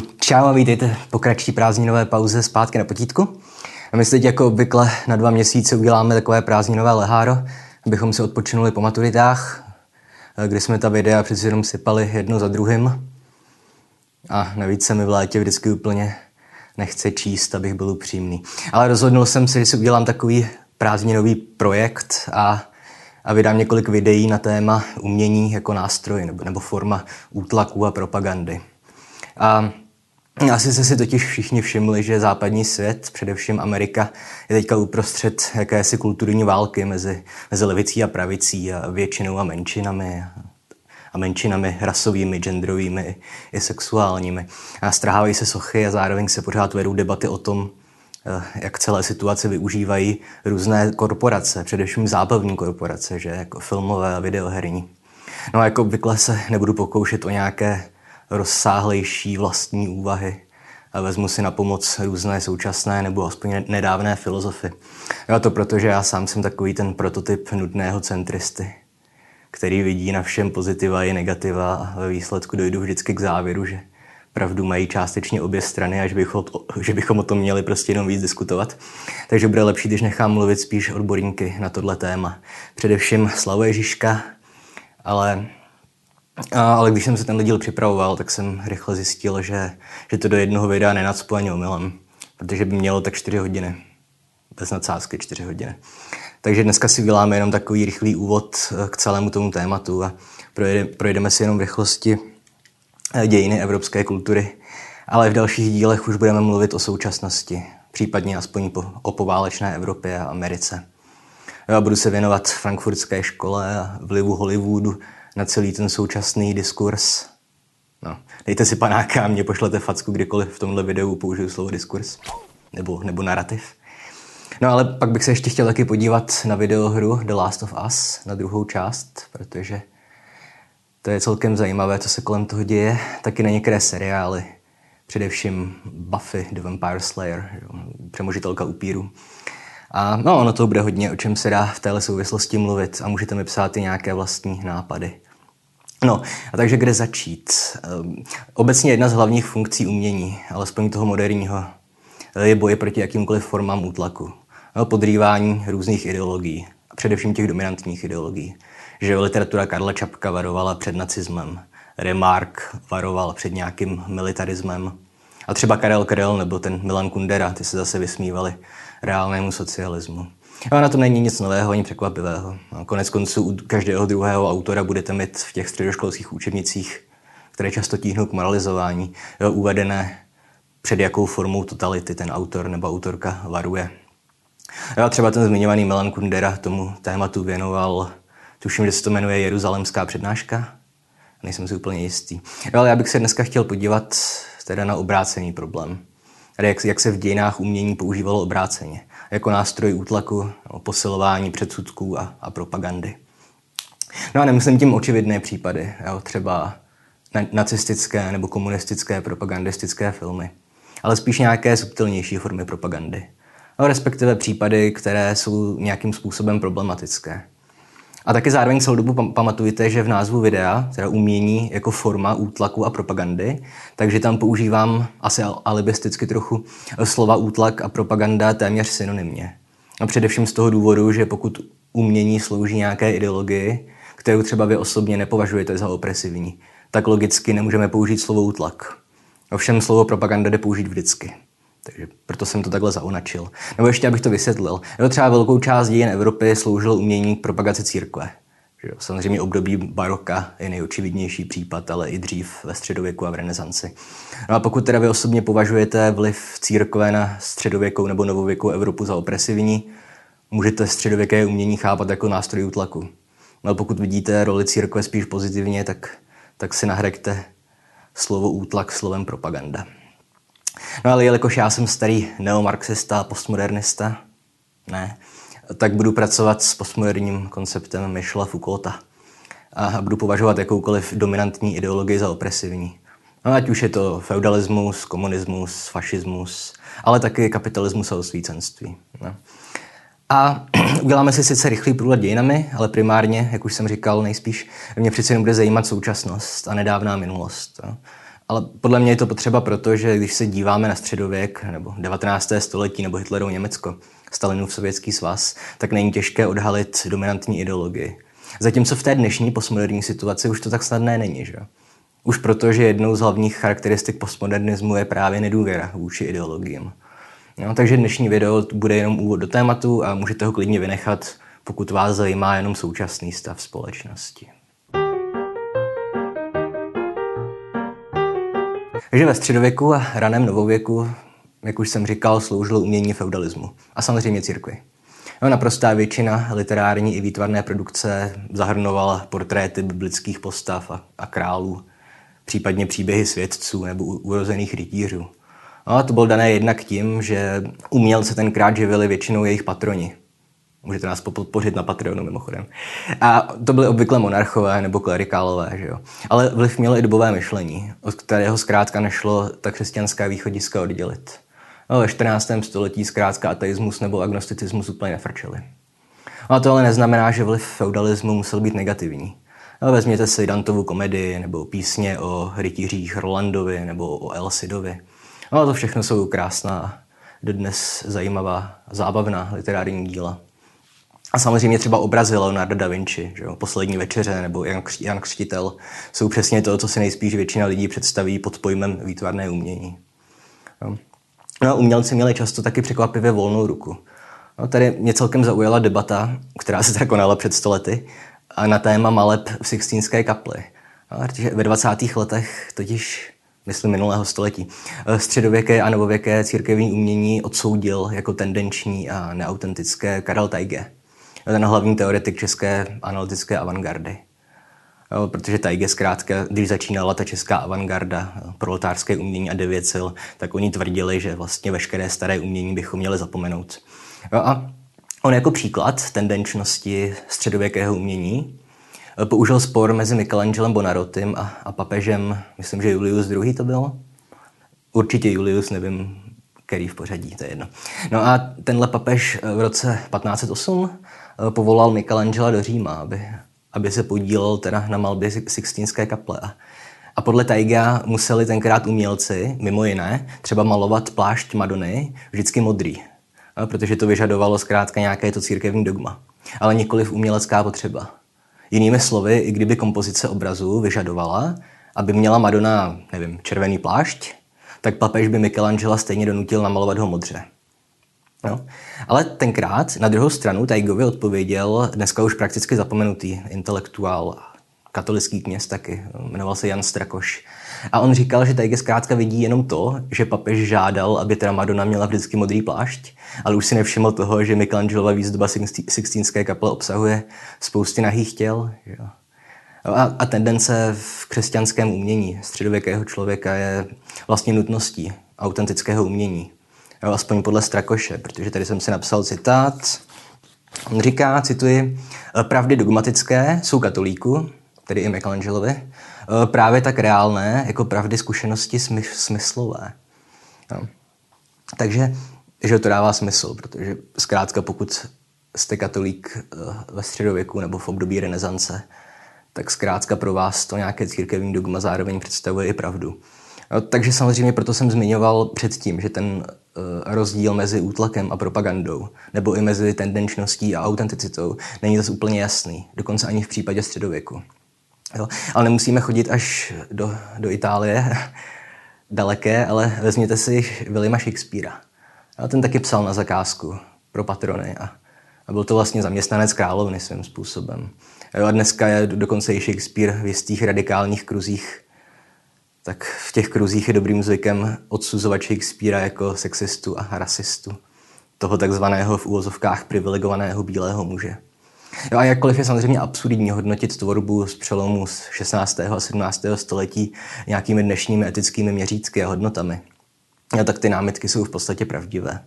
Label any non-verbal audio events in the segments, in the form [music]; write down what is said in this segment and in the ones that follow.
Čau a vítejte po kratší prázdninové pauze zpátky na potítku. A my si teď jako obvykle na dva měsíce uděláme takové prázdninové leháro, abychom si odpočinuli po maturitách, kdy jsme ta videa přeci jenom sypali jedno za druhým. A navíc se mi v létě vždycky úplně nechce číst, abych byl upřímný. Ale rozhodnul jsem se, že si udělám takový prázdninový projekt a, a vydám několik videí na téma umění jako nástroj nebo, nebo forma útlaku a propagandy. A asi jste si totiž všichni všimli, že západní svět, především Amerika, je teďka uprostřed jakési kulturní války mezi, mezi levicí a pravicí a většinou a menšinami a menšinami rasovými, genderovými i sexuálními. A strhávají se sochy a zároveň se pořád vedou debaty o tom, eh, jak celé situace využívají různé korporace, především zábavní korporace, že jako filmové a videoherní. No a jako obvykle se nebudu pokoušet o nějaké rozsáhlejší vlastní úvahy a vezmu si na pomoc různé současné nebo aspoň nedávné filozofy. A to proto, že já sám jsem takový ten prototyp nudného centristy, který vidí na všem pozitiva i negativa a ve výsledku dojdu vždycky k závěru, že pravdu mají částečně obě strany a že, bych o, že bychom o tom měli prostě jenom víc diskutovat. Takže bude lepší, když nechám mluvit spíš odborníky na tohle téma. Především Slavu Ježíška, ale a, ale když jsem se ten díl připravoval, tak jsem rychle zjistil, že, že to do jednoho videa nenacpu ani omylem, protože by mělo tak 4 hodiny. Bez nadsázky 4 hodiny. Takže dneska si uděláme jenom takový rychlý úvod eh, k celému tomu tématu a projede, projdeme si jenom v rychlosti eh, dějiny evropské kultury. Ale v dalších dílech už budeme mluvit o současnosti, případně aspoň po, o poválečné Evropě a Americe. Já budu se věnovat frankfurtské škole a vlivu Hollywoodu na celý ten současný diskurs. No, dejte si panáka a mě pošlete facku, kdykoliv v tomhle videu použiju slovo diskurs nebo, nebo narrativ. No ale pak bych se ještě chtěl taky podívat na videohru The Last of Us, na druhou část, protože to je celkem zajímavé, co se kolem toho děje. Taky na některé seriály, především Buffy the Vampire Slayer, přemožitelka upíru. A no, ono to bude hodně, o čem se dá v téhle souvislosti mluvit a můžete mi psát i nějaké vlastní nápady. No, a takže kde začít? Ehm, obecně jedna z hlavních funkcí umění, alespoň toho moderního, je boje proti jakýmkoliv formám útlaku. No, podrývání různých ideologií, a především těch dominantních ideologií. Že literatura Karla Čapka varovala před nacismem, Remark varoval před nějakým militarismem, a třeba Karel Kryl nebo ten Milan Kundera, ty se zase vysmívali reálnému socialismu. A na tom není nic nového ani překvapivého. A konec konců u každého druhého autora budete mít v těch středoškolských učebnicích, které často tíhnou k moralizování, uvedené před jakou formou totality ten autor nebo autorka varuje. Já třeba ten zmiňovaný Milan Kundera tomu tématu věnoval, tuším, že se to jmenuje Jeruzalemská přednáška, nejsem si úplně jistý. Ale já bych se dneska chtěl podívat teda na obrácený problém. Jak, jak se v dějinách umění používalo obráceně, jako nástroj útlaku, posilování předsudků a, a propagandy. No a nemyslím tím očividné případy, jo, třeba nacistické nebo komunistické propagandistické filmy, ale spíš nějaké subtilnější formy propagandy. No, respektive případy, které jsou nějakým způsobem problematické. A taky zároveň celou dobu pamatujte, že v názvu videa, teda umění jako forma útlaku a propagandy, takže tam používám asi alibisticky trochu slova útlak a propaganda téměř synonymně. A především z toho důvodu, že pokud umění slouží nějaké ideologii, kterou třeba vy osobně nepovažujete za opresivní, tak logicky nemůžeme použít slovo útlak. Ovšem slovo propaganda jde použít vždycky. Takže proto jsem to takhle zaunačil. Nebo ještě, abych to vysvětlil. Jo, třeba velkou část dějin Evropy sloužilo umění k propagaci církve. Samozřejmě období baroka je nejočividnější případ, ale i dřív ve středověku a v renesanci. No a pokud teda vy osobně považujete vliv církve na středověkou nebo novověkou Evropu za opresivní, můžete středověké umění chápat jako nástroj útlaku. No a pokud vidíte roli církve spíš pozitivně, tak, tak si nahraďte slovo útlak slovem propaganda. No ale jelikož já jsem starý neomarxista, postmodernista, ne, tak budu pracovat s postmoderním konceptem Michela Foucaulta a budu považovat jakoukoliv dominantní ideologii za opresivní. No, ať už je to feudalismus, komunismus, fašismus, ale taky kapitalismus a osvícenství. No. A [clears throat] uděláme si sice rychlý průhled dějinami, ale primárně, jak už jsem říkal, nejspíš mě přeci jenom bude zajímat současnost a nedávná minulost. No. Ale podle mě je to potřeba proto, že když se díváme na středověk nebo 19. století nebo Hitlerovo Německo, Stalinův sovětský svaz, tak není těžké odhalit dominantní ideologii. Zatímco v té dnešní postmoderní situaci už to tak snadné není. Že? Už proto, že jednou z hlavních charakteristik postmodernismu je právě nedůvěra vůči ideologiím. No, takže dnešní video bude jenom úvod do tématu a můžete ho klidně vynechat, pokud vás zajímá jenom současný stav společnosti. Takže ve středověku a raném novověku, jak už jsem říkal, sloužilo umění feudalismu a samozřejmě církvi. No, naprostá většina literární i výtvarné produkce zahrnovala portréty biblických postav a, a králů, případně příběhy svědců nebo urozených rytířů. No, a to bylo dané jednak tím, že umělce tenkrát živili většinou jejich patroni. Můžete nás podpořit na Patreonu mimochodem. A to byly obvykle monarchové nebo klerikálové, že jo. Ale vliv mělo i dobové myšlení, od kterého zkrátka nešlo ta křesťanská východiska oddělit. No, ve 14. století zkrátka ateismus nebo agnosticismus úplně nefrčeli. A to ale neznamená, že vliv feudalismu musel být negativní. No, vezměte si Dantovu komedii nebo písně o rytířích Rolandovi nebo o Elsidovi. No, to všechno jsou krásná, dodnes zajímavá, zábavná literární díla. A samozřejmě třeba obrazy Leonardo da Vinci, že jo? Poslední večeře nebo Jan, Jan Křtitel jsou přesně to, co si nejspíš většina lidí představí pod pojmem výtvarné umění. Jo? No a umělci měli často taky překvapivě volnou ruku. No, tady mě celkem zaujala debata, která se tak konala před stolety, a na téma maleb v Sixtínské kapli. No, ve 20. letech totiž myslím minulého století. Středověké a novověké církevní umění odsoudil jako tendenční a neautentické Karel Tajge ten hlavní teoretik české analytické avantgardy. Jo, protože Tajge zkrátka, když začínala ta česká avantgarda, proletářské umění a devět sil, tak oni tvrdili, že vlastně veškeré staré umění bychom měli zapomenout. Jo, a on jako příklad tendenčnosti středověkého umění eh, použil spor mezi Michelangelem Bonarotim a, a papežem, myslím, že Julius II. to bylo. Určitě Julius, nevím, který v pořadí, to je jedno. No a tenhle papež v roce 1508 Eh, povolal Michelangela do Říma, aby, aby se podílel teda na malbě Sixtínské kaple. A podle Taiga museli tenkrát umělci, mimo jiné, třeba malovat plášť Madony vždycky modrý, eh, protože to vyžadovalo zkrátka nějaké to církevní dogma, ale nikoli v umělecká potřeba. Jinými slovy, i kdyby kompozice obrazu vyžadovala, aby měla Madonna, nevím, červený plášť, tak papež by Michelangela stejně donutil namalovat ho modře. No. Ale tenkrát na druhou stranu Tajgovi odpověděl dneska už prakticky zapomenutý intelektuál, katolický kněz taky, jmenoval se Jan Strakoš. A on říkal, že Tajge zkrátka vidí jenom to, že papež žádal, aby teda Madonna měla vždycky modrý plášť, ale už si nevšiml toho, že Michelangelova výzdoba Sixtínské kaple obsahuje spousty nahých těl. Jo. A, a tendence v křesťanském umění středověkého člověka je vlastně nutností autentického umění jo, aspoň podle Strakoše, protože tady jsem si napsal citát. On říká, cituji, pravdy dogmatické jsou katolíku, tedy i Michelangelovi, právě tak reálné jako pravdy zkušenosti smyslové. Jo. Takže že to dává smysl, protože zkrátka pokud jste katolík eh, ve středověku nebo v období renesance, tak zkrátka pro vás to nějaké církevní dogma zároveň představuje i pravdu. No, takže samozřejmě proto jsem zmiňoval předtím, že ten uh, rozdíl mezi útlakem a propagandou, nebo i mezi tendenčností a autenticitou, není zase úplně jasný, dokonce ani v případě středověku. Jo? Ale nemusíme chodit až do, do Itálie, [laughs] daleké, ale vezměte si Williama Shakespearea. A ten taky psal na zakázku pro patrony a, a byl to vlastně zaměstnanec královny svým způsobem. Jo, a dneska je dokonce i Shakespeare v jistých radikálních kruzích tak v těch kruzích je dobrým zvykem odsuzovat Shakespearea jako sexistu a rasistu. Toho takzvaného v úvozovkách privilegovaného bílého muže. Jo, a jakkoliv je samozřejmě absurdní hodnotit tvorbu z přelomu z 16. a 17. století nějakými dnešními etickými měřítky a hodnotami, jo, tak ty námitky jsou v podstatě pravdivé.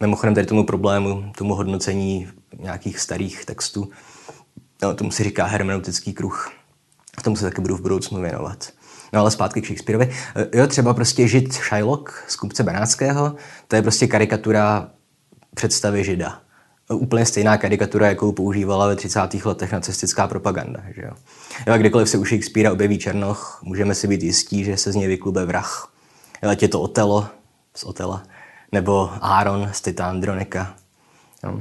Mimochodem tady tomu problému, tomu hodnocení nějakých starých textů, no, tomu se říká hermeneutický kruh. Tomu se taky budu v budoucnu věnovat. No ale zpátky k Shakespeareovi. Eh, jo, třeba prostě žid Shylock z kupce Benátského, to je prostě karikatura představy žida. úplně stejná karikatura, jakou používala ve 30. letech nacistická propaganda. Že jo? Jo, a kdykoliv se u Shakespearea objeví Černoch, můžeme si být jistí, že se z něj vyklube vrah. Jo, ať je to Otelo z Otela, nebo Aaron z Titandronika. Jo.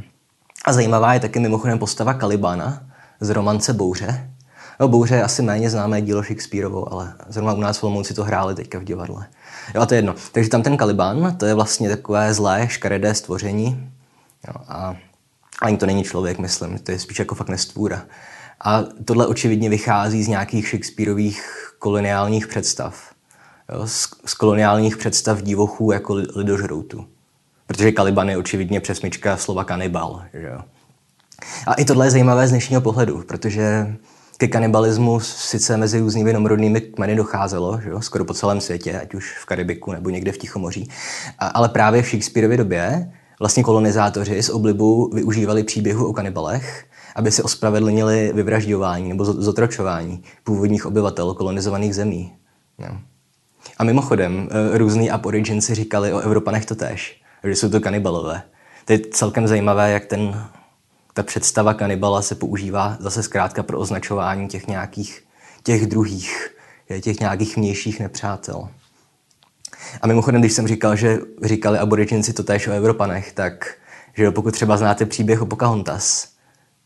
A zajímavá je taky mimochodem postava Kalibana z romance Bouře. Jo, Bouře je asi méně známé dílo Shakespeareovo, ale zrovna u nás v Olomouci to hráli teďka v divadle. Jo, a to je jedno. Takže tam ten Kaliban, to je vlastně takové zlé, škaredé stvoření. Jo, a ani to není člověk, myslím, to je spíš jako fakt nestvůra. A tohle očividně vychází z nějakých Shakespeareových koloniálních představ. Jo, z, z koloniálních představ divochů jako lidožroutů. Protože Kaliban je očividně přesmička slova kanibal. Že jo? A i tohle je zajímavé z dnešního pohledu, protože ke kanibalismu sice mezi různými domorodnými kmeny docházelo, že jo, skoro po celém světě, ať už v Karibiku nebo někde v Tichomoří. A, ale právě v Shakespeareově době vlastně kolonizátoři z oblibu využívali příběhu o kanibalech, aby si ospravedlnili vyvražďování nebo zotročování původních obyvatel kolonizovaných zemí. Jo. A mimochodem, eh, různí aboriginci říkali o Evropanech to tež, že jsou to kanibalové. To je celkem zajímavé, jak ten ta představa kanibala se používá zase zkrátka pro označování těch nějakých těch druhých, těch nějakých vnějších nepřátel. A mimochodem, když jsem říkal, že říkali aboriginci to též o Evropanech, tak že pokud třeba znáte příběh o Pocahontas,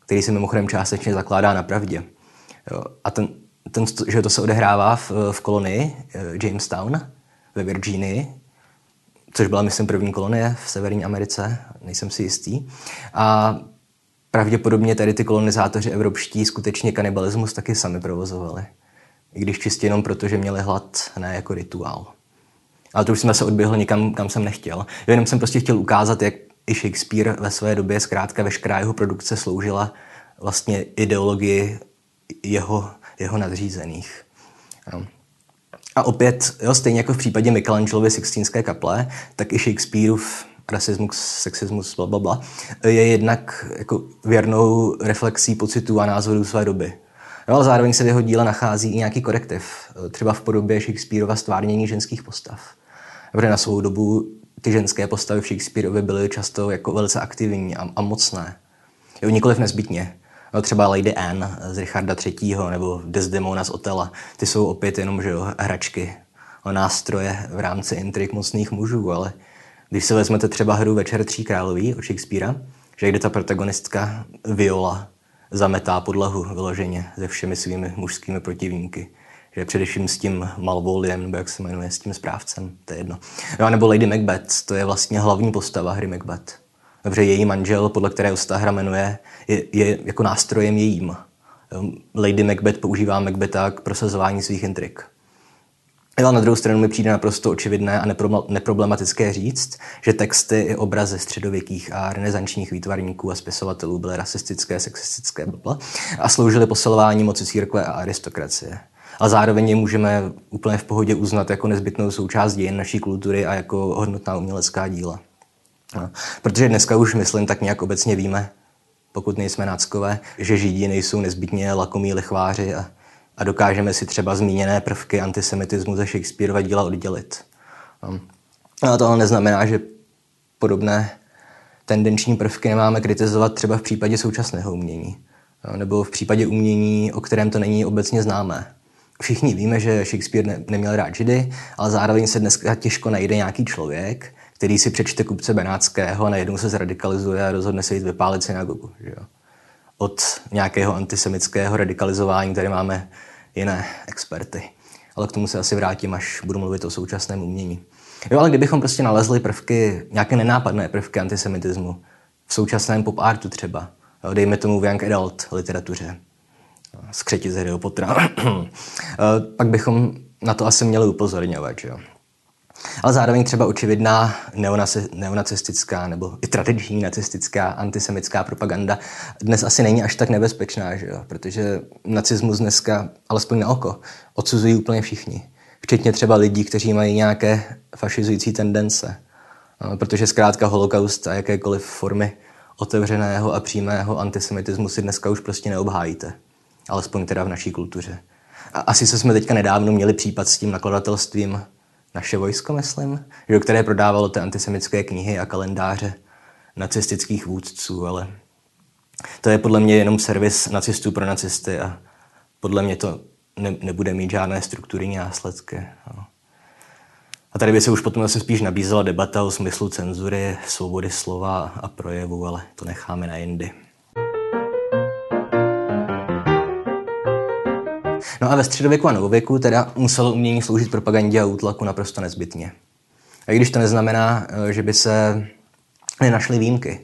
který se mimochodem částečně zakládá na pravdě. Jo, a ten, ten, že to se odehrává v, v kolonii eh, Jamestown ve Virginii, což byla, myslím, první kolonie v Severní Americe, nejsem si jistý. A pravděpodobně tady ty kolonizátoři evropští skutečně kanibalismus taky sami provozovali. I když čistě jenom proto, že měli hlad, ne jako rituál. Ale to už jsem se odběhl někam, kam jsem nechtěl. Jenom jsem prostě chtěl ukázat, jak i Shakespeare ve své době, zkrátka veškerá jeho produkce sloužila vlastně ideologii jeho, jeho nadřízených. A opět, jo, stejně jako v případě Michelangelovy Sixtínské kaple, tak i Shakespeareův rasismus, sexismus, bla, bla, bla, je jednak jako věrnou reflexí pocitů a názorů své doby. No, ale zároveň se v jeho díle nachází i nějaký korektiv, třeba v podobě Shakespeareova stvárnění ženských postav. Protože na svou dobu ty ženské postavy v Shakespeareovi byly často jako velice aktivní a, a mocné. Jo, nikoliv nezbytně. No, třeba Lady Anne z Richarda III. nebo Desdemona z Otela. Ty jsou opět jenom že jo, hračky, nástroje v rámci intrik mocných mužů, ale když si vezmete třeba hru Večer tří královí od Shakespearea, že kde ta protagonistka Viola zametá podlahu vyloženě se všemi svými mužskými protivníky. Že především s tím Malvoliem, nebo jak se jmenuje, s tím správcem, to je jedno. No, nebo Lady Macbeth, to je vlastně hlavní postava hry Macbeth. Dobře, její manžel, podle kterého se ta hra jmenuje, je, je jako nástrojem jejím. Lady Macbeth používá Macbetha k prosazování svých intrik. Ale na druhou stranu mi přijde naprosto očividné a neproblematické říct, že texty i obrazy středověkých a renesančních výtvarníků a spisovatelů byly rasistické, sexistické blbla a sloužily posilování moci církve a aristokracie. A zároveň je můžeme úplně v pohodě uznat jako nezbytnou součást dějin naší kultury a jako hodnotná umělecká díla. No. Protože dneska už, myslím, tak nějak obecně víme, pokud nejsme náckové, že Židi nejsou nezbytně lakomí lichváři a a dokážeme si třeba zmíněné prvky antisemitismu ze Shakespeareova díla oddělit. No. Ale to ale neznamená, že podobné tendenční prvky nemáme kritizovat třeba v případě současného umění. Nebo v případě umění, o kterém to není obecně známé. Všichni víme, že Shakespeare ne- neměl rád židy, ale zároveň se dneska těžko najde nějaký člověk, který si přečte kupce Benátského a najednou se zradikalizuje a rozhodne se jít vypálit synagogu. Že jo? Od nějakého antisemického radikalizování tady máme jiné experty. Ale k tomu se asi vrátím, až budu mluvit o současném umění. Jo, ale kdybychom prostě nalezli prvky, nějaké nenápadné prvky antisemitismu, v současném pop artu třeba, jo, dejme tomu v young adult literatuře, skřeti z Harryho Pottera, [clears throat] pak bychom na to asi měli upozorňovat. Jo ale zároveň třeba očividná neonacistická nebo i tradiční nacistická antisemická propaganda dnes asi není až tak nebezpečná, že jo? protože nacismus dneska, alespoň na oko, odsuzují úplně všichni. Včetně třeba lidí, kteří mají nějaké fašizující tendence. No, protože zkrátka holokaust a jakékoliv formy otevřeného a přímého antisemitismu si dneska už prostě neobhájíte. Alespoň teda v naší kultuře. A asi se jsme teďka nedávno měli případ s tím nakladatelstvím naše vojsko, myslím, že, které prodávalo ty antisemické knihy a kalendáře nacistických vůdců, ale to je podle mě jenom servis nacistů pro nacisty a podle mě to ne, nebude mít žádné strukturní následky. No. A tady by se už potom asi spíš nabízela debata o smyslu cenzury, svobody slova a projevu, ale to necháme na jindy. No a ve středověku a novověku teda muselo umění sloužit propagandě a útlaku naprosto nezbytně. A i když to neznamená, eh, že by se nenašly výjimky.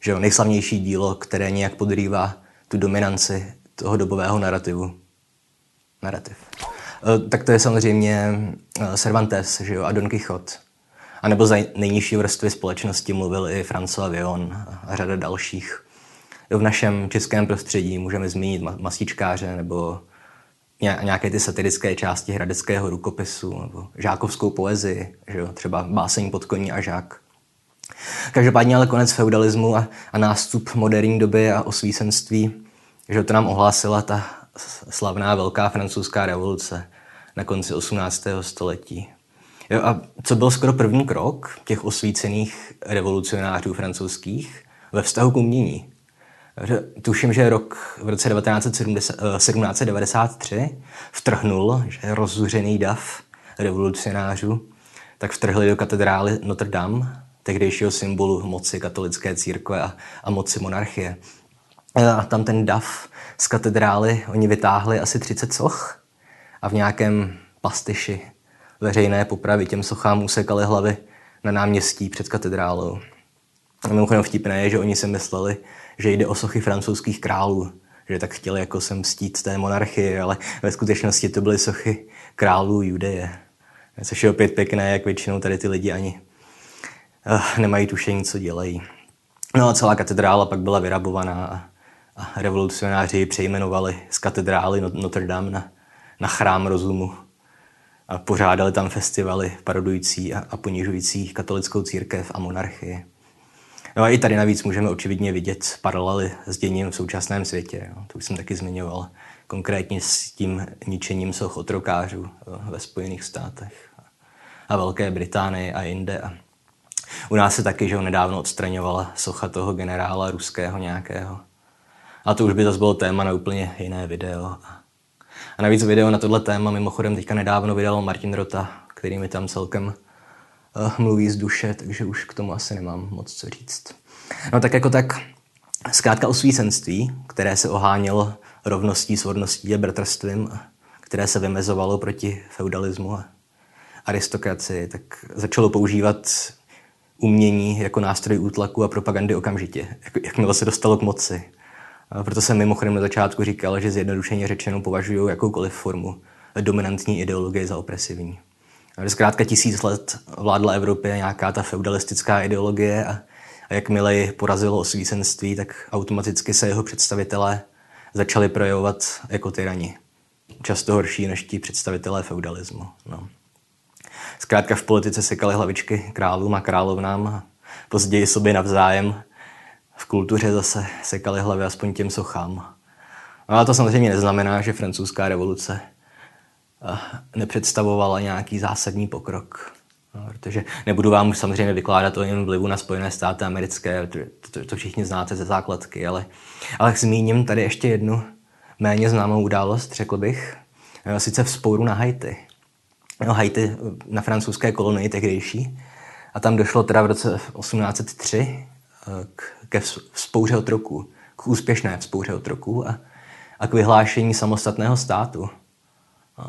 Že jo, nejslavnější dílo, které nějak podrývá tu dominanci toho dobového narrativu. Narrativ. Eh, tak to je samozřejmě eh, Cervantes že jo, a Don Quixote. A nebo za nejnižší vrstvy společnosti mluvil i François Villon a řada dalších. V našem českém prostředí můžeme zmínit masičkáře nebo nějaké ty satirické části hradeckého rukopisu nebo žákovskou poezii, že jo, třeba báseň pod koní a žák. Každopádně ale konec feudalismu a, a nástup moderní doby a osvícenství, že to nám ohlásila ta slavná velká francouzská revoluce na konci 18. století. Jo, a co byl skoro první krok těch osvícených revolucionářů francouzských ve vztahu k umění? Tuším, že rok v roce 1793 eh, vtrhnul, že rozzuřený dav revolucionářů, tak vtrhli do katedrály Notre Dame, tehdejšího symbolu moci katolické církve a, a moci monarchie. A tam ten dav z katedrály oni vytáhli asi 30 soch a v nějakém pastyši veřejné popravy těm sochám usekali hlavy na náměstí před katedrálou. A mimochodem vtipné je, že oni si mysleli, že jde o sochy francouzských králů, že tak chtěli jako sem mstít té monarchii, ale ve skutečnosti to byly sochy králů Judeje. Což je opět pěkné, jak většinou tady ty lidi ani uh, nemají tušení, co dělají. No a celá katedrála pak byla vyrabovaná a, a revolucionáři ji přejmenovali z katedrály Notre Dame na, na chrám rozumu. A pořádali tam festivaly parodující a, a ponižující katolickou církev a monarchii. No a i tady navíc můžeme očividně vidět paralely s děním v současném světě. Jo. To už jsem taky zmiňoval. Konkrétně s tím ničením soch otrokářů jo, ve Spojených státech a Velké Británii a jinde. A u nás se taky, že ho nedávno odstraňovala socha toho generála ruského nějakého. A to už by zase bylo téma na úplně jiné video. A navíc video na tohle téma mimochodem teďka nedávno vydal Martin Rota, který mi tam celkem mluví z duše, takže už k tomu asi nemám moc co říct. No tak jako tak, zkrátka osvícenství, které se ohánělo rovností, svorností a bratrstvím, které se vymezovalo proti feudalismu a aristokracii, tak začalo používat umění jako nástroj útlaku a propagandy okamžitě, jak, jakmile se dostalo k moci. A proto jsem mimochodem na začátku říkal, že zjednodušeně řečeno považuji jakoukoliv formu dominantní ideologie za opresivní. Zkrátka tisíc let vládla Evropě nějaká ta feudalistická ideologie a, a jakmile ji porazilo osvícenství, tak automaticky se jeho představitelé začali projevovat jako tyrani. Často horší než ti představitelé feudalismu. No. Zkrátka v politice sekaly hlavičky králům a královnám a později sobě navzájem. V kultuře zase sekaly hlavy aspoň těm sochám. No a to samozřejmě neznamená, že francouzská revoluce nepředstavovala nějaký zásadní pokrok. No, protože nebudu vám už samozřejmě vykládat o jen vlivu na Spojené státy americké, to, to, všichni znáte ze základky, ale, ale zmíním tady ještě jednu méně známou událost, řekl bych, sice v spouru na Haiti. No, Haiti na francouzské kolonii tehdejší a tam došlo teda v roce 1803 eh, k, ke vzpouře otroků, k úspěšné vzpouře otroků a, a k vyhlášení samostatného státu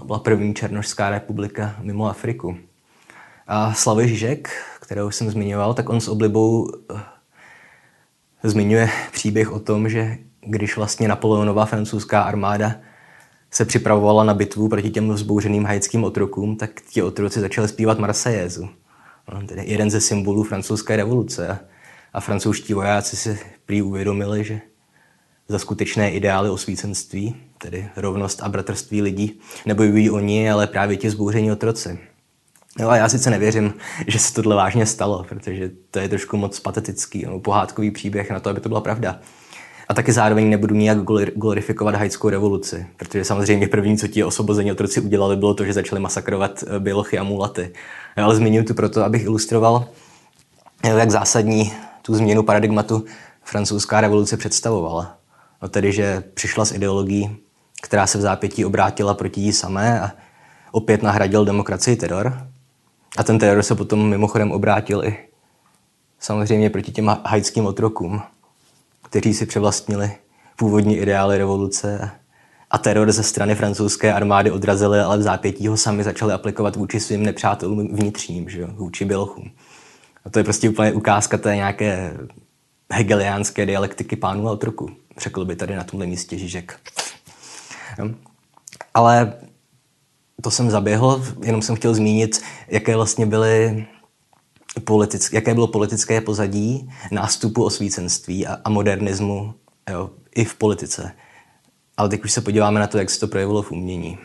byla první Černošská republika mimo Afriku. A Slavoj Žižek, kterou jsem zmiňoval, tak on s oblibou eh, zmiňuje příběh o tom, že když vlastně Napoleonová francouzská armáda se připravovala na bitvu proti těm vzbouřeným haitským otrokům, tak ti otroci začali zpívat Marsejézu. Jeden ze symbolů francouzské revoluce. A francouzští vojáci si prý uvědomili, že za skutečné ideály osvícenství, tedy rovnost a bratrství lidí, nebojují oni, ale právě ti zbouření otroci. No a já sice nevěřím, že se tohle vážně stalo, protože to je trošku moc patetický, no, pohádkový příběh na to, aby to byla pravda. A taky zároveň nebudu nijak glorifikovat hajskou revoluci, protože samozřejmě první, co ti osobození otroci udělali, bylo to, že začali masakrovat eh, bělochy a mulaty. Ale zmiňuji to proto, abych ilustroval, jak zásadní tu změnu paradigmatu francouzská revoluce představovala. No tedy, že přišla s ideologií, která se v zápětí obrátila proti jí samé a opět nahradil demokracii teror. A ten teror se potom mimochodem obrátil i samozřejmě proti těm haitským otrokům, kteří si převlastnili původní ideály revoluce a teror ze strany francouzské armády odrazili, ale v zápětí ho sami začali aplikovat vůči svým nepřátelům vnitřním, že jo, vůči bělochům. A to je prostě úplně ukázka té nějaké hegeliánské dialektiky pánů a otroku. Řekl by tady na tomhle místě Žižek. Jo. Ale to jsem zaběhl, jenom jsem chtěl zmínit, jaké vlastně byly politické, jaké bylo politické pozadí nástupu osvícenství a, a modernismu jo, i v politice. Ale teď už se podíváme na to, jak se to projevilo v umění.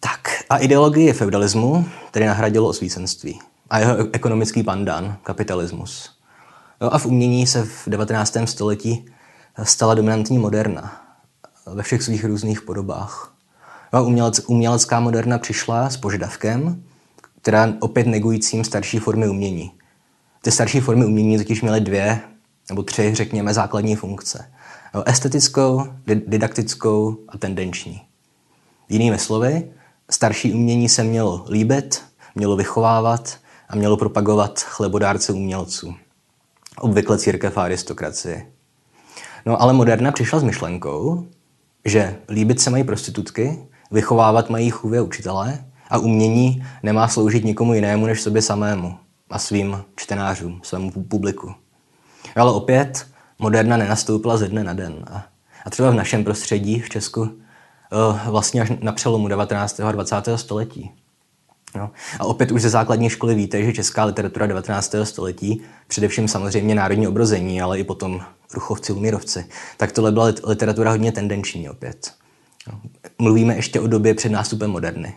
Tak a ideologie feudalismu tedy nahradilo osvícenství a jeho ekonomický pandán, kapitalismus. Jo, a v umění se v 19. století stala dominantní moderna ve všech svých různých podobách. Jo, umělec, umělecká moderna přišla s požadavkem, která opět negujícím starší formy umění. Ty starší formy umění totiž měly dvě nebo tři, řekněme, základní funkce. Jo, estetickou, didaktickou a tendenční. Jinými slovy, starší umění se mělo líbit, mělo vychovávat a mělo propagovat chlebodárce umělců. Obvykle církev a aristokracie. No ale moderna přišla s myšlenkou, že líbit se mají prostitutky, vychovávat mají chůvě učitelé a umění nemá sloužit nikomu jinému než sobě samému a svým čtenářům, svému publiku. Ale opět moderna nenastoupila ze dne na den. A třeba v našem prostředí v Česku eh, vlastně až na přelomu 19. a 20. století. No. A opět už ze základní školy víte, že česká literatura 19. století, především samozřejmě národní obrození, ale i potom Ruchovci, Umírovci, tak tohle byla literatura hodně tendenční opět. No. Mluvíme ještě o době před nástupem moderny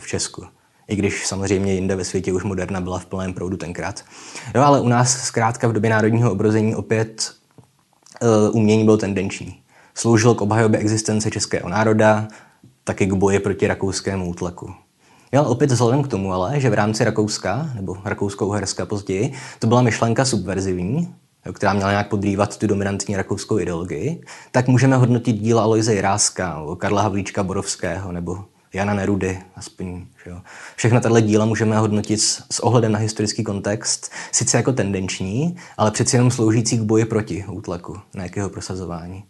v Česku. I když samozřejmě jinde ve světě už moderna byla v plném proudu tenkrát. Jo, ale u nás zkrátka v době národního obrození opět uh, umění bylo tendenční. Sloužil k obhajobě existence českého národa, taky k boji proti rakouskému útlaku. Jo, opět vzhledem k tomu ale, že v rámci Rakouska, nebo Rakousko-Uherska později, to byla myšlenka subverzivní, která měla nějak podrývat tu dominantní rakouskou ideologii, tak můžeme hodnotit díla Aloise Jiráska, Karla Havlíčka Borovského nebo Jana Nerudy, aspoň. Že jo. Všechna tato díla můžeme hodnotit s, ohledem na historický kontext, sice jako tendenční, ale přeci jenom sloužící k boji proti útlaku, na jakého prosazování.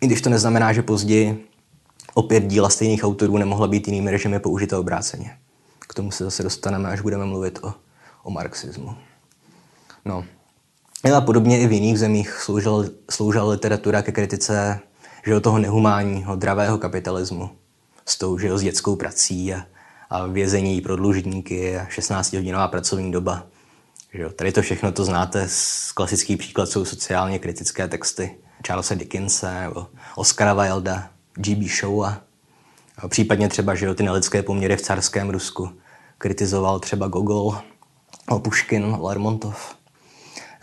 I když to neznamená, že později opět díla stejných autorů nemohla být jinými režimy použita obráceně. Tomu se zase dostaneme, až budeme mluvit o, o marxismu. No. A podobně i v jiných zemích sloužila, sloužila literatura ke kritice že toho nehumánního, dravého kapitalismu, s tou že jo, s dětskou prací a, a vězení pro dlužníky a 16-hodinová pracovní doba. Že jo, tady to všechno to znáte, z klasický příklad jsou sociálně kritické texty Charlesa Dickinse nebo Oscara Wilda, G.B. Showa, případně třeba že jo, ty nelidské poměry v carském Rusku kritizoval třeba Gogol, Puškin, Lermontov.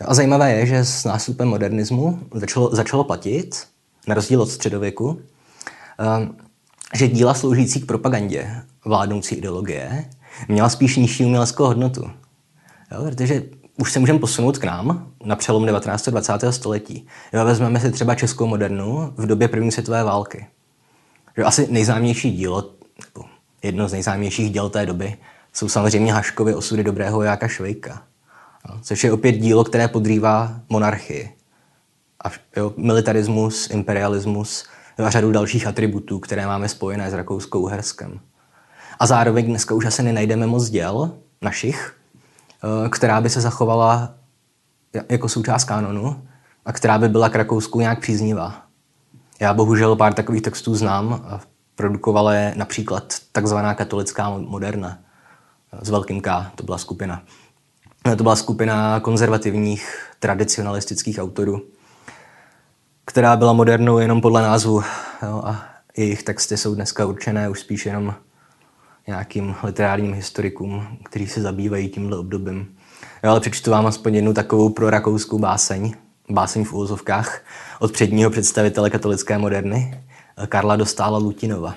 A zajímavé je, že s nástupem modernismu začalo, začalo platit, na rozdíl od středověku, že díla sloužící k propagandě vládnoucí ideologie měla spíš nižší uměleckou hodnotu. Jo, protože už se můžeme posunout k nám na přelom 19. a 20. století. Jo, vezmeme si třeba českou modernu v době první světové války. Že asi nejznámější dílo, jedno z nejznámějších děl té doby, jsou samozřejmě Haškovy osudy dobrého vojáka Švejka. Jo, což je opět dílo, které podrývá monarchii. A jo, militarismus, imperialismus a řadu dalších atributů, které máme spojené s Rakouskou Uherskem. A zároveň dneska už asi nenajdeme moc děl našich, eh, která by se zachovala jako součást kanonu a která by byla k Rakousku nějak příznivá. Já bohužel pár takových textů znám a produkovala je například takzvaná katolická moderna s velkým K, to byla skupina. To byla skupina konzervativních, tradicionalistických autorů, která byla modernou jenom podle názvu. Jo, a jejich texty jsou dneska určené už spíš jenom nějakým literárním historikům, kteří se zabývají tímhle obdobím. Jo, ale přečtu vám aspoň jednu takovou pro rakouskou báseň, báseň v úvozovkách, od předního představitele katolické moderny, Karla Dostála Lutinova.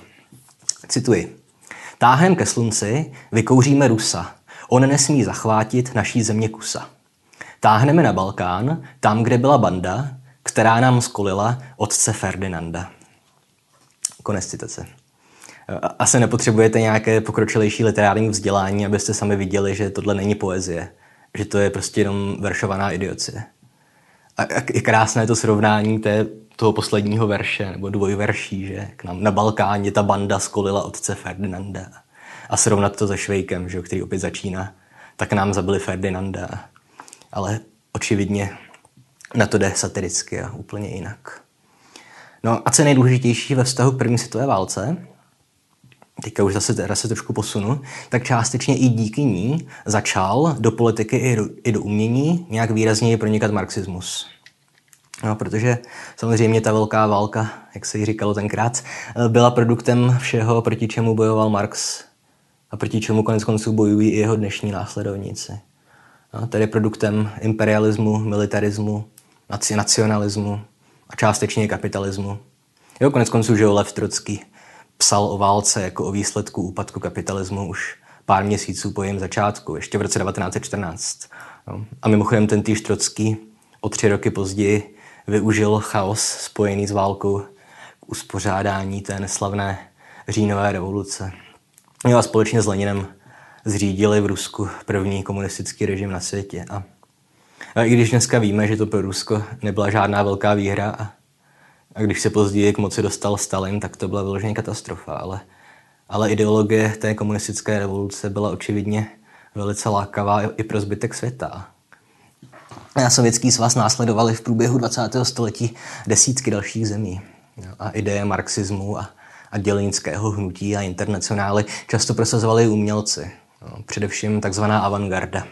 Cituji. Táhem ke slunci vykouříme Rusa. On nesmí zachvátit naší země kusa. Táhneme na Balkán, tam, kde byla banda, která nám skolila otce Ferdinanda. Konec citace. Asi nepotřebujete nějaké pokročilejší literární vzdělání, abyste sami viděli, že tohle není poezie. Že to je prostě jenom veršovaná idiocie. A je krásné to srovnání té, toho posledního verše, nebo dvojverší, že k nám na Balkáně ta banda skolila otce Ferdinanda. A srovnat to se Švejkem, že, který opět začíná, tak nám zabili Ferdinanda. Ale očividně na to jde satiricky a úplně jinak. No a co je nejdůležitější ve vztahu k první světové válce, teďka už zase teda se trošku posunu, tak částečně i díky ní začal do politiky i do, i do umění nějak výrazněji pronikat marxismus. No, protože samozřejmě ta velká válka, jak se jí říkalo tenkrát, byla produktem všeho, proti čemu bojoval Marx a proti čemu konec konců bojují i jeho dnešní následovníci. No, tedy produktem imperialismu, militarismu, nacionalismu a částečně kapitalismu. Jo, konec konců, že Lev Trocký psal o válce jako o výsledku úpadku kapitalismu už pár měsíců po jejím začátku, ještě v roce 1914. No. A mimochodem ten týž Trocký o tři roky později využil chaos spojený s válkou k uspořádání té neslavné říjnové revoluce. Jo, a společně s Leninem zřídili v Rusku první komunistický režim na světě. A, a i když dneska víme, že to pro Rusko nebyla žádná velká výhra a, a když se později k moci dostal Stalin, tak to byla vyloženě katastrofa. Ale, ale ideologie té komunistické revoluce byla očividně velice lákavá i pro zbytek světa. A sovětský svaz následovali v průběhu 20. století desítky dalších zemí. A ideje marxismu a, a dělnického hnutí a internacionály často prosazovali umělci, no, především takzvaná avantgarda.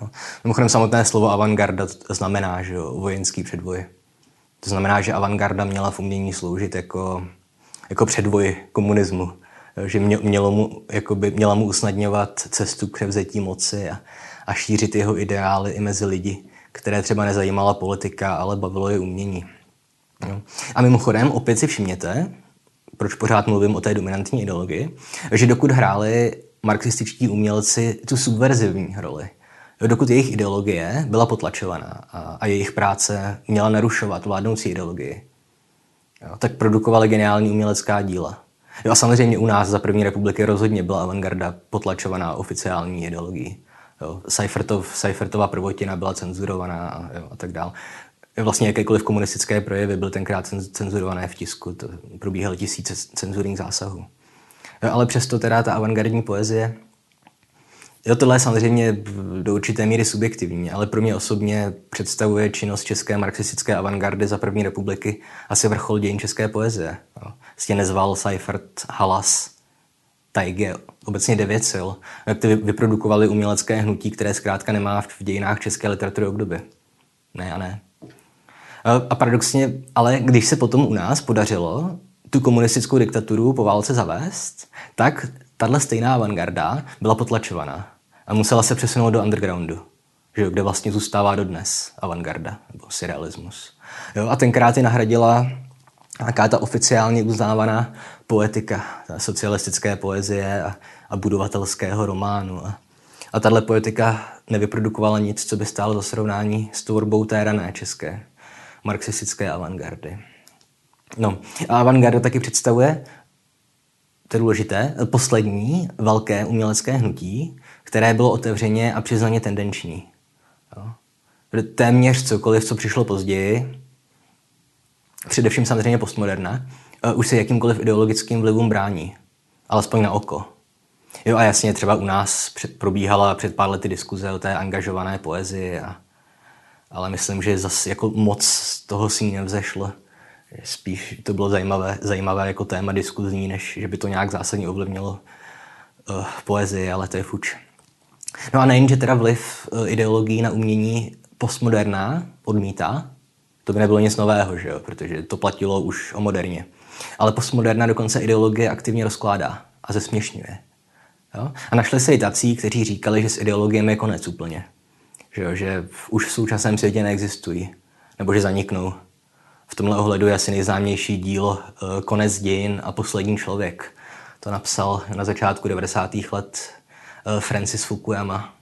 No, mimochodem samotné slovo avantgarda znamená že jo, vojenský předvoj. To znamená, že avantgarda měla v umění sloužit jako, jako předvoj komunismu. Že mě, mělo mu, jakoby, měla mu usnadňovat cestu k převzetí moci a, a šířit jeho ideály i mezi lidi, které třeba nezajímala politika, ale bavilo je umění. No. A mimochodem, opět si všimněte, proč pořád mluvím o té dominantní ideologii, že dokud hráli marxističtí umělci tu subverzivní roli, dokud jejich ideologie byla potlačovaná a, a jejich práce měla narušovat vládnoucí ideologii, jo, tak produkovali geniální umělecká díla. Jo, a samozřejmě u nás za první republiky rozhodně byla avantgarda potlačovaná oficiální ideologií. Seifertov, Seifertova prvotina byla cenzurovaná a, jo, a tak dále. Vlastně jakékoliv komunistické projevy byly tenkrát cenzurované v tisku. To probíhaly tisíce cenzurních zásahů. Jo, ale přesto teda ta avantgardní poezie, jo, tohle je samozřejmě do určité míry subjektivní, ale pro mě osobně představuje činnost české marxistické avantgardy za první republiky asi vrchol dějin české poezie. Jo. Vlastně nezval Seifert, Halas, Taige, obecně devět sil, ty vyprodukovali umělecké hnutí, které zkrátka nemá v dějinách české literatury obdoby. Ne a ne. A paradoxně, ale když se potom u nás podařilo tu komunistickou diktaturu po válce zavést, tak tahle stejná avantgarda byla potlačovaná a musela se přesunout do undergroundu, že, kde vlastně zůstává dodnes avantgarda nebo surrealismus. Jo, a tenkrát ji nahradila nějaká ta oficiálně uznávaná poetika, ta socialistické poezie a, a budovatelského románu. A, a tahle poetika nevyprodukovala nic, co by stálo za srovnání s tvorbou té rané české marxistické avantgardy. No, a avantgarda taky představuje, to je důležité, poslední velké umělecké hnutí, které bylo otevřeně a přiznaně tendenční. Jo. Téměř cokoliv, co přišlo později, především samozřejmě postmoderna, uh, už se jakýmkoliv ideologickým vlivům brání. Alespoň na oko. Jo a jasně, třeba u nás před, probíhala před pár lety diskuze o té angažované poezii, a, ale myslím, že zase jako moc toho si nevzešlo. Spíš to bylo zajímavé, zajímavé jako téma diskuzní, než že by to nějak zásadně ovlivnilo uh, poezii, ale to je fuč. No a nejen, že teda vliv uh, ideologií na umění postmoderná odmítá, to by nebylo nic nového, že jo? protože to platilo už o moderně. Ale postmoderna dokonce ideologie aktivně rozkládá a zesměšňuje. Jo? A našli se i tací, kteří říkali, že s ideologiemi je konec úplně. Že, jo? že už v současném světě neexistují. Nebo že zaniknou. V tomhle ohledu je asi nejznámější dílo eh, Konec dějin a poslední člověk. To napsal na začátku 90. let Francis Fukuyama.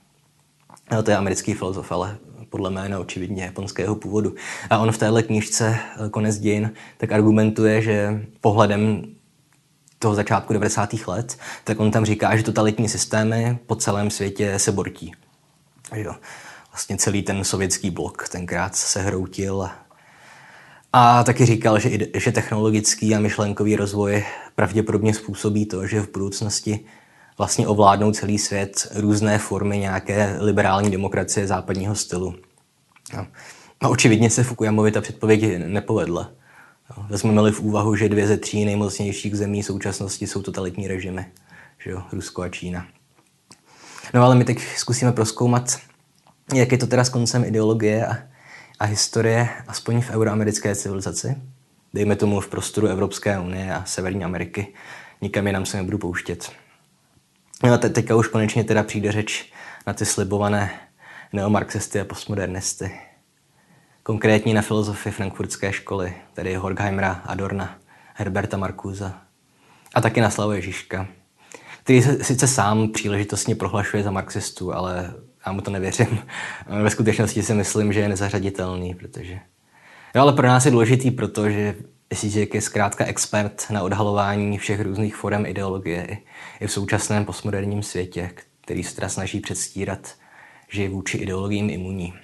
No, to je americký filozof, ale podle jména očividně japonského původu. A on v téhle knížce Konec dějin tak argumentuje, že pohledem toho začátku 90. let, tak on tam říká, že totalitní systémy po celém světě se bortí. Jo. Vlastně celý ten sovětský blok tenkrát se hroutil. A taky říkal, že, že technologický a myšlenkový rozvoj pravděpodobně způsobí to, že v budoucnosti vlastně ovládnou celý svět různé formy nějaké liberální demokracie západního stylu. No. A očividně se Fukuyamovi ta předpověď nepovedla. Vezmeme-li v úvahu, že dvě ze tří nejmocnějších zemí současnosti jsou totalitní režimy, že jo, Rusko a Čína. No ale my teď zkusíme proskoumat, jak je to teda s koncem ideologie a, a historie, aspoň v euroamerické civilizaci. Dejme tomu v prostoru Evropské unie a Severní Ameriky. Nikam jinam se nebudu pouštět. No te- teďka už konečně teda přijde řeč na ty slibované neomarxisty a postmodernisty konkrétně na filozofii frankfurtské školy, tedy Horkheimera, Adorna, Herberta Marcuse a taky na Slavu Ježíška, který se sice sám příležitostně prohlašuje za marxistu, ale já mu to nevěřím. [laughs] Ve skutečnosti si myslím, že je nezařaditelný, protože... Jo, ale pro nás je důležitý, protože jestliže je zkrátka expert na odhalování všech různých forem ideologie i v současném postmoderním světě, který se teda snaží předstírat, že je vůči ideologiím imunní.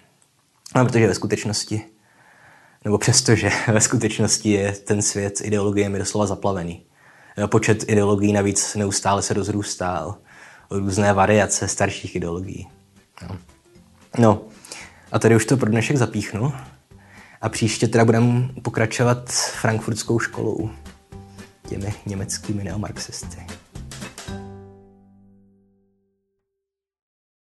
No, protože ve skutečnosti, nebo přestože [laughs] ve skutečnosti je ten svět ideologiemi doslova zaplavený. Počet ideologií navíc neustále se rozrůstá o různé variace starších ideologií. No. no, a tady už to pro dnešek zapíchnu. A příště teda budeme pokračovat frankfurtskou školou, těmi německými neomarxisty.